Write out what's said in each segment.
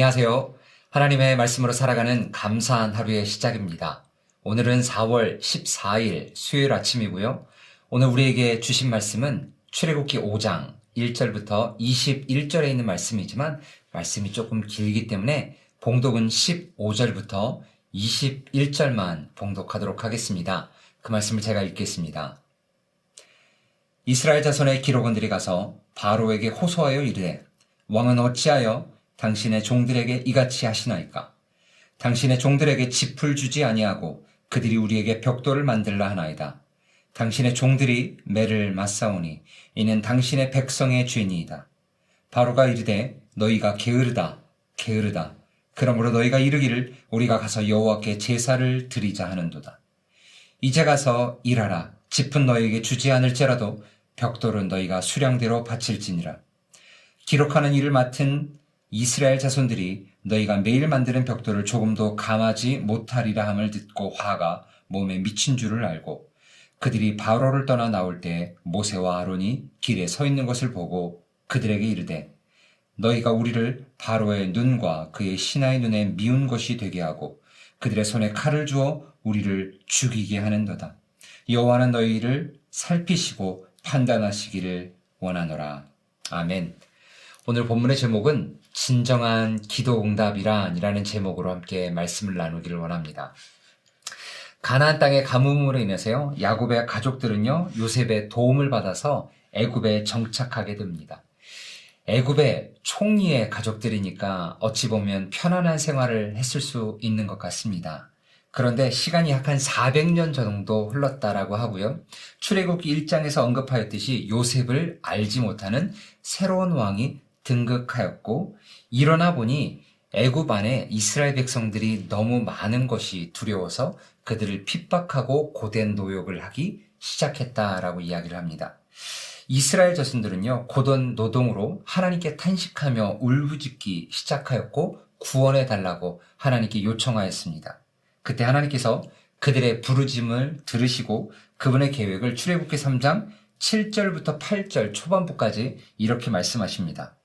안녕하세요. 하나님의 말씀으로 살아가는 감사한 하루의 시작입니다. 오늘은 4월 14일 수요일 아침이고요. 오늘 우리에게 주신 말씀은 출애굽기 5장 1절부터 21절에 있는 말씀이지만 말씀이 조금 길기 때문에 봉독은 15절부터 21절만 봉독하도록 하겠습니다. 그 말씀을 제가 읽겠습니다. 이스라엘 자손의 기록원들이 가서 바로에게 호소하여 이르되 왕은 어찌하여 당신의 종들에게 이같이 하시나이까 당신의 종들에게 짚을 주지 아니하고 그들이 우리에게 벽돌을 만들라 하나이다. 당신의 종들이 매를 맞사오니 이는 당신의 백성의 죄니이다. 바로가 이르되 너희가 게으르다 게으르다 그러므로 너희가 이르기를 우리가 가서 여호와께 제사를 드리자 하는도다. 이제 가서 일하라 짚은 너희에게 주지 않을지라도 벽돌은 너희가 수량대로 바칠지니라. 기록하는 일을 맡은 이스라엘 자손들이 너희가 매일 만드는 벽돌을 조금도 감하지 못하리라 함을 듣고 화가 몸에 미친 줄을 알고 그들이 바로를 떠나 나올 때 모세와 아론이 길에 서 있는 것을 보고 그들에게 이르되 너희가 우리를 바로의 눈과 그의 신하의 눈에 미운 것이 되게 하고 그들의 손에 칼을 주어 우리를 죽이게 하는도다. 여호와는 너희를 살피시고 판단하시기를 원하노라. 아멘. 오늘 본문의 제목은 진정한 기도 응답이란이라는 제목으로 함께 말씀을 나누기를 원합니다. 가나안 땅의 가뭄으로 인해서요. 야곱의 가족들은요. 요셉의 도움을 받아서 애굽에 정착하게 됩니다. 애굽의 총리의 가족들이니까 어찌 보면 편안한 생활을 했을 수 있는 것 같습니다. 그런데 시간이 약 한 400년 정도 흘렀다라고 하고요. 출애굽기 1장에서 언급하였듯이 요셉을 알지 못하는 새로운 왕이 등극하였고 일어나 보니 애굽 안에 이스라엘 백성들이 너무 많은 것이 두려워서 그들을 핍박하고 고된 노역을 하기 시작했다라고 이야기를 합니다. 이스라엘 자손들은요, 고된 노동으로 하나님께 탄식하며 울부짖기 시작하였고 구원해 달라고 하나님께 요청하였습니다. 그때 하나님께서 그들의 부르짐을 들으시고 그분의 계획을 출애굽기 3장 7절부터 8절 초반부까지 이렇게 말씀하십니다.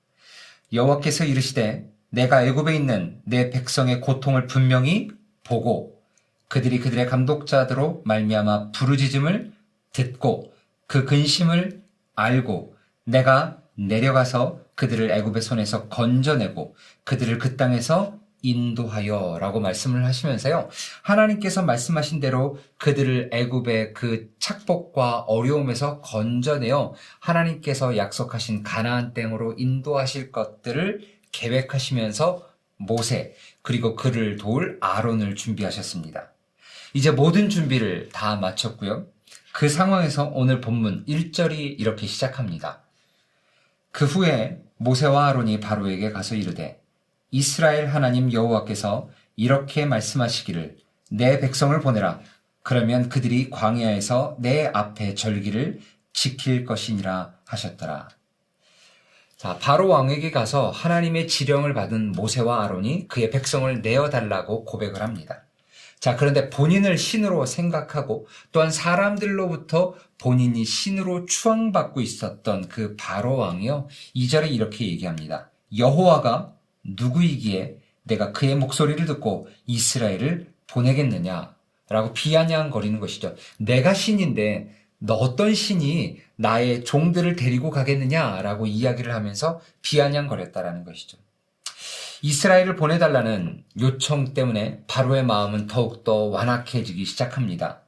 여호와께서 이르시되 내가 애굽에 있는 내 백성의 고통을 분명히 보고 그들이 그들의 감독자들로 말미암아 부르짖음을 듣고 그 근심을 알고 내가 내려가서 그들을 애굽의 손에서 건져내고 그들을 그 땅에서 인도하여 라고 말씀을 하시면서요. 하나님께서 말씀하신 대로 그들을 애굽의 그 착복과 어려움에서 건져내어 하나님께서 약속하신 가나안 땅으로 인도하실 것들을 계획하시면서 모세 그리고 그를 도울 아론을 준비하셨습니다. 이제 모든 준비를 다 마쳤고요. 그 상황에서 오늘 본문 1절이 이렇게 시작합니다. 그 후에 모세와 아론이 바로에게 가서 이르되 이스라엘 하나님 여호와께서 이렇게 말씀하시기를 내 백성을 보내라. 그러면 그들이 광야에서 내 앞에 절기를 지킬 것이니라 하셨더라. 자, 바로 왕에게 가서 하나님의 지령을 받은 모세와 아론이 그의 백성을 내어 달라고 고백을 합니다. 자, 그런데 본인을 신으로 생각하고 또한 사람들로부터 본인이 신으로 추앙받고 있었던 그 바로 왕이요. 2절에 이렇게 얘기합니다. 여호와가 누구이기에 내가 그의 목소리를 듣고 이스라엘을 보내겠느냐? 라고 비아냥거리는 것이죠. 내가 신인데 너 어떤 신이 나의 종들을 데리고 가겠느냐? 라고 이야기를 하면서 비아냥거렸다라는 것이죠. 이스라엘을 보내달라는 요청 때문에 바로의 마음은 더욱더 완악해지기 시작합니다.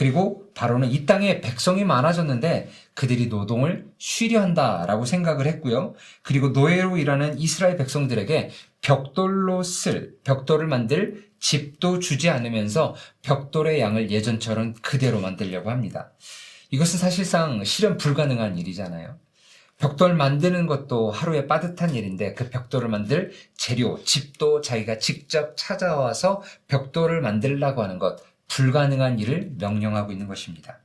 그리고 바로는 이 땅에 백성이 많아졌는데 그들이 노동을 쉬려 한다라고 생각을 했고요. 그리고 노예로 일하는 이스라엘 백성들에게 벽돌로 쓸, 벽돌을 만들 집도 주지 않으면서 벽돌의 양을 예전처럼 그대로 만들려고 합니다. 이것은 사실상 실현 불가능한 일이잖아요. 벽돌 만드는 것도 하루에 빠듯한 일인데 그 벽돌을 만들 재료, 집도 자기가 직접 찾아와서 벽돌을 만들라고 하는 것, 불가능한 일을 명령하고 있는 것입니다.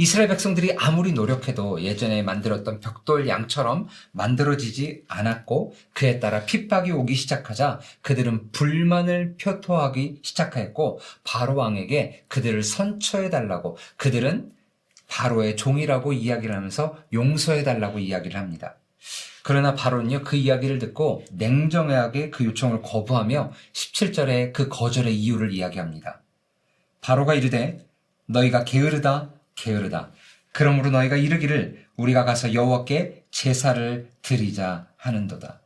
이스라엘 백성들이 아무리 노력해도 예전에 만들었던 벽돌 양처럼 만들어지지 않았고 그에 따라 핍박이 오기 시작하자 그들은 불만을 표토하기 시작했고 바로 왕에게 그들을 선처해 달라고 그들은 바로의 종이라고 이야기를 하면서 용서해 달라고 이야기를 합니다. 그러나 바로는요, 그 이야기를 듣고 냉정하게 그 요청을 거부하며 17절에 그 거절의 이유를 이야기합니다. 바로가 이르되 너희가 게으르다 게으르다 그러므로 너희가 이르기를 우리가 가서 여호와께 제사를 드리자 하는도다.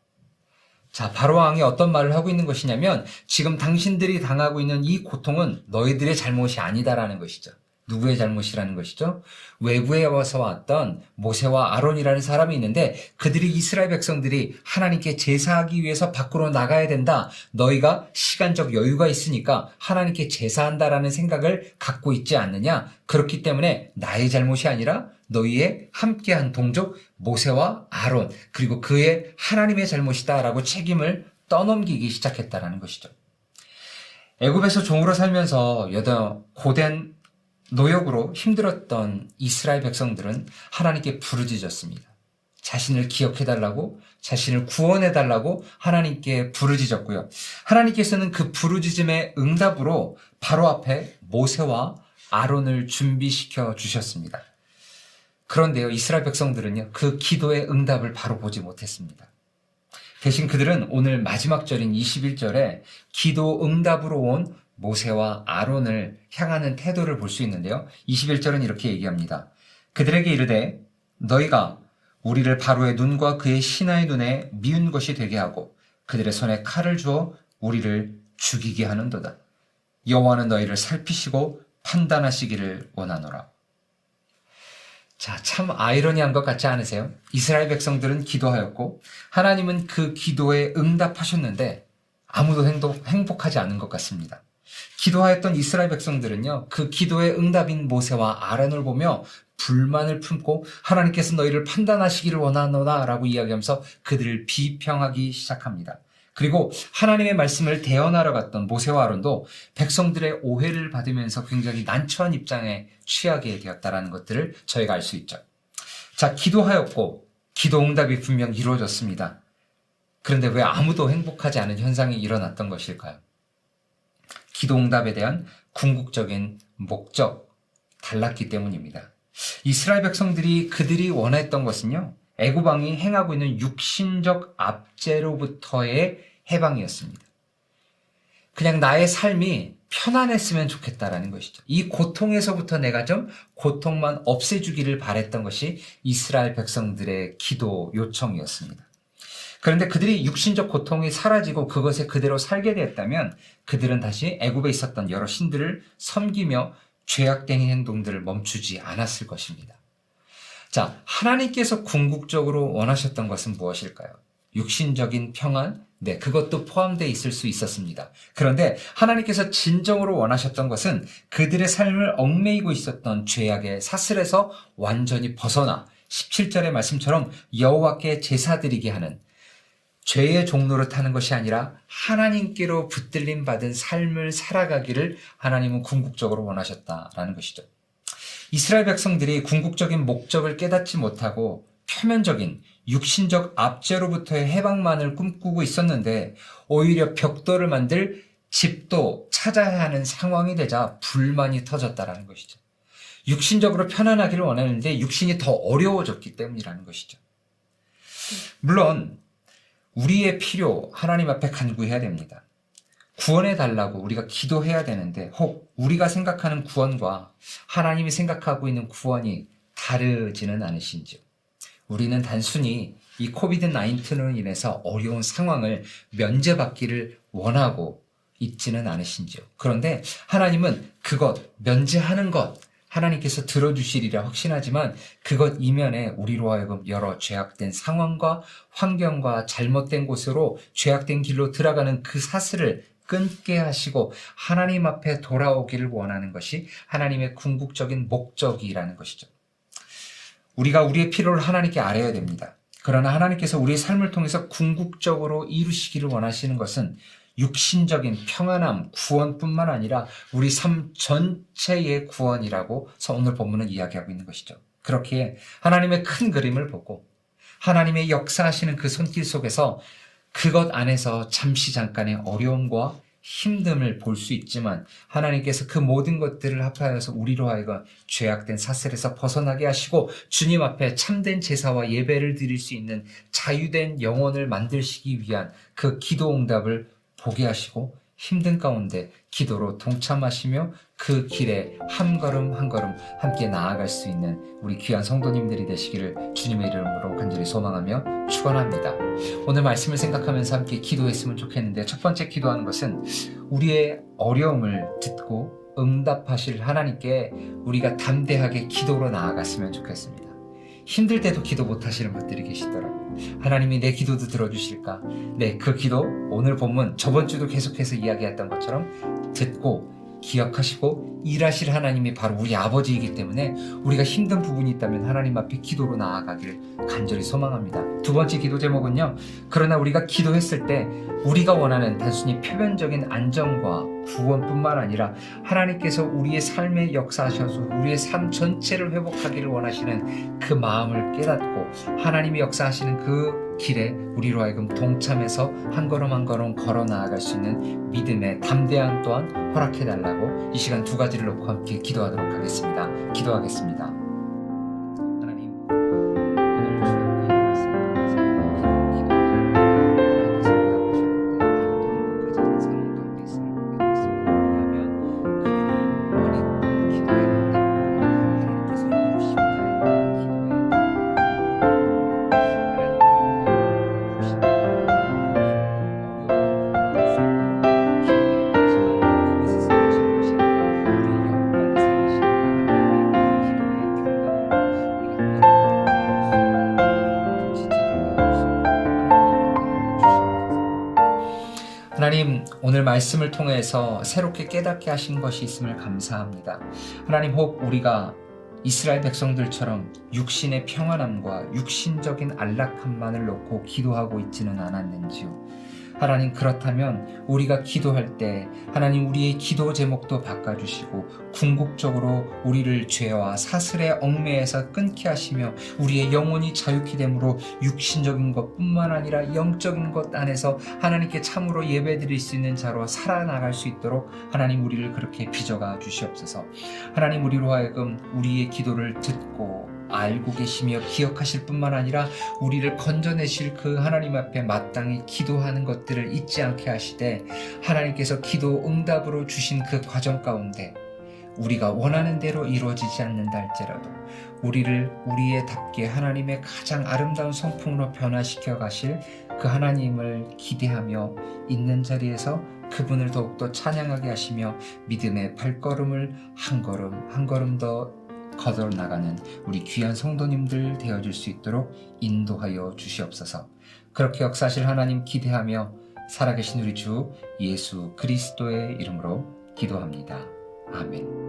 자, 바로 왕이 어떤 말을 하고 있는 것이냐면 지금 당신들이 당하고 있는 이 고통은 너희들의 잘못이 아니다라는 것이죠. 누구의 잘못이라는 것이죠? 외부에 와서 왔던 모세와 아론이라는 사람이 있는데 그들이 이스라엘 백성들이 하나님께 제사하기 위해서 밖으로 나가야 된다. 너희가 시간적 여유가 있으니까 하나님께 제사한다라는 생각을 갖고 있지 않느냐? 그렇기 때문에 나의 잘못이 아니라 너희의 함께한 동족 모세와 아론 그리고 그의 하나님의 잘못이다라고 책임을 떠넘기기 시작했다라는 것이죠. 애굽에서 종으로 살면서 여덟 고된 노역으로 힘들었던 이스라엘 백성들은 하나님께 부르짖었습니다. 자신을 기억해달라고, 자신을 구원해달라고 하나님께 부르짖었고요. 하나님께서는 그 부르짖음의 응답으로 바로 앞에 모세와 아론을 준비시켜 주셨습니다. 그런데요, 이스라엘 백성들은요, 그 기도의 응답을 바로 보지 못했습니다. 대신 그들은 오늘 마지막 절인 21절에 기도 응답으로 온 모세와 아론을 향하는 태도를 볼 수 있는데요. 21절은 이렇게 얘기합니다. 그들에게 이르되 너희가 우리를 바로의 눈과 그의 신하의 눈에 미운 것이 되게 하고 그들의 손에 칼을 주어 우리를 죽이게 하는도다. 여호와는 너희를 살피시고 판단하시기를 원하노라. 자, 참 아이러니한 것 같지 않으세요? 이스라엘 백성들은 기도하였고 하나님은 그 기도에 응답하셨는데 아무도 행복, 행복하지 않은 것 같습니다. 기도하였던 이스라엘 백성들은요, 그 기도의 응답인 모세와 아론을 보며 불만을 품고 하나님께서 너희를 판단하시기를 원하노라 라고 이야기하면서 그들을 비평하기 시작합니다. 그리고 하나님의 말씀을 대언하러 갔던 모세와 아론도 백성들의 오해를 받으면서 굉장히 난처한 입장에 취하게 되었다라는 것들을 저희가 알 수 있죠. 자, 기도하였고 기도 응답이 분명 이루어졌습니다. 그런데 왜 아무도 행복하지 않은 현상이 일어났던 것일까요? 기도응답에 대한 궁극적인 목적 달랐기 때문입니다. 이스라엘 백성들이 그들이 원했던 것은요. 애굽왕이 행하고 있는 육신적 압제로부터의 해방이었습니다. 그냥 나의 삶이 편안했으면 좋겠다라는 것이죠. 이 고통에서부터 내가 좀 고통만 없애주기를 바랬던 것이 이스라엘 백성들의 기도 요청이었습니다. 그런데 그들이 육신적 고통이 사라지고 그것에 그대로 살게 되었다면 그들은 다시 애굽에 있었던 여러 신들을 섬기며 죄악된 행동들을 멈추지 않았을 것입니다. 자, 하나님께서 궁극적으로 원하셨던 것은 무엇일까요? 육신적인 평안? 네, 그것도 포함되어 있을 수 있었습니다. 그런데 하나님께서 진정으로 원하셨던 것은 그들의 삶을 얽매이고 있었던 죄악의 사슬에서 완전히 벗어나 17절의 말씀처럼 여호와께 제사드리게 하는 죄의 종로를 타는 것이 아니라 하나님께로 붙들림 받은 삶을 살아가기를 하나님은 궁극적으로 원하셨다라는 것이죠. 이스라엘 백성들이 궁극적인 목적을 깨닫지 못하고 표면적인 육신적 압제로부터의 해방만을 꿈꾸고 있었는데 오히려 벽돌을 만들 집도 찾아야 하는 상황이 되자 불만이 터졌다라는 것이죠. 육신적으로 편안하기를 원하는데 육신이 더 어려워졌기 때문이라는 것이죠. 물론 우리의 필요 하나님 앞에 간구해야 됩니다. 구원해 달라고 우리가 기도해야 되는데 혹 우리가 생각하는 구원과 하나님이 생각하고 있는 구원이 다르지는 않으신지요. 우리는 단순히 이 코비드 19로 인해서 어려운 상황을 면제받기를 원하고 있지는 않으신지요. 그런데 하나님은 그것, 면제하는 것, 하나님께서 들어주시리라 확신하지만 그것 이면에 우리로 하여금 여러 죄악된 상황과 환경과 잘못된 곳으로 죄악된 길로 들어가는 그 사슬을 끊게 하시고 하나님 앞에 돌아오기를 원하는 것이 하나님의 궁극적인 목적이라는 것이죠. 우리가 우리의 필요를 하나님께 알아야 됩니다. 그러나 하나님께서 우리의 삶을 통해서 궁극적으로 이루시기를 원하시는 것은 육신적인 평안함, 구원뿐만 아니라 우리 삶 전체의 구원이라고 오늘 본문은 이야기하고 있는 것이죠. 그렇기에 하나님의 큰 그림을 보고 하나님의 역사하시는 그 손길 속에서 그것 안에서 잠시 잠깐의 어려움과 힘듦을 볼 수 있지만 하나님께서 그 모든 것들을 합하여서 우리로 하여금 죄악된 사슬에서 벗어나게 하시고 주님 앞에 참된 제사와 예배를 드릴 수 있는 자유된 영혼을 만드시기 위한 그 기도 응답을 보게 하시고 힘든 가운데 기도로 동참하시며 그 길에 한 걸음 한 걸음 함께 나아갈 수 있는 우리 귀한 성도님들이 되시기를 주님의 이름으로 간절히 소망하며 축원합니다. 오늘 말씀을 생각하면서 함께 기도했으면 좋겠는데 첫 번째 기도하는 것은 우리의 어려움을 듣고 응답하실 하나님께 우리가 담대하게 기도로 나아갔으면 좋겠습니다. 힘들 때도 기도 못 하시는 분들이 계시더라고요. 하나님이 내 기도도 들어주실까? 네, 그 기도 오늘 본문 저번 주도 계속해서 이야기했던 것처럼 듣고 기억하시고 일하실 하나님이 바로 우리 아버지이기 때문에 우리가 힘든 부분이 있다면 하나님 앞에 기도로 나아가기를 간절히 소망합니다. 두 번째 기도 제목은요. 그러나 우리가 기도했을 때 우리가 원하는 단순히 표면적인 안정과 구원뿐만 아니라 하나님께서 우리의 삶에 역사하셔서 우리의 삶 전체를 회복하기를 원하시는 그 마음을 깨닫고 하나님이 역사하시는 그 길에 우리로 하여금 동참해서 한 걸음 한 걸음 걸어 나아갈 수 있는 믿음의 담대함 또한 허락해 달라고 이 시간 두 가지를 놓고 함께 기도하도록 하겠습니다. 기도하겠습니다. 말씀을 통해서 새롭게 깨닫게 하신 것이 있음을 감사합니다. 하나님 혹 우리가 이스라엘 백성들처럼 육신의 평안함과 육신적인 안락함만을 놓고 기도하고 있지는 않았는지요. 하나님 그렇다면 우리가 기도할 때 하나님 우리의 기도 제목도 바꿔주시고 궁극적으로 우리를 죄와 사슬의 얽매에서 끊게 하시며 우리의 영혼이 자유케 되므로 육신적인 것뿐만 아니라 영적인 것 안에서 하나님께 참으로 예배드릴 수 있는 자로 살아나갈 수 있도록 하나님 우리를 그렇게 빚어가 주시옵소서. 하나님 우리로 하여금 우리의 기도를 듣고 알고 계시며 기억하실 뿐만 아니라 우리를 건져내실 그 하나님 앞에 마땅히 기도하는 것들을 잊지 않게 하시되 하나님께서 기도 응답으로 주신 그 과정 가운데 우리가 원하는 대로 이루어지지 않는다 할지라도 우리를 우리의 답게 하나님의 가장 아름다운 성품으로 변화시켜 가실 그 하나님을 기대하며 있는 자리에서 그분을 더욱더 찬양하게 하시며 믿음의 발걸음을 한 걸음 한 걸음 더 거들어 나가는 우리 귀한 성도님들 되어줄 수 있도록 인도하여 주시옵소서. 그렇게 역사하실 하나님 기대하며 살아계신 우리 주 예수 그리스도의 이름으로 기도합니다. 아멘.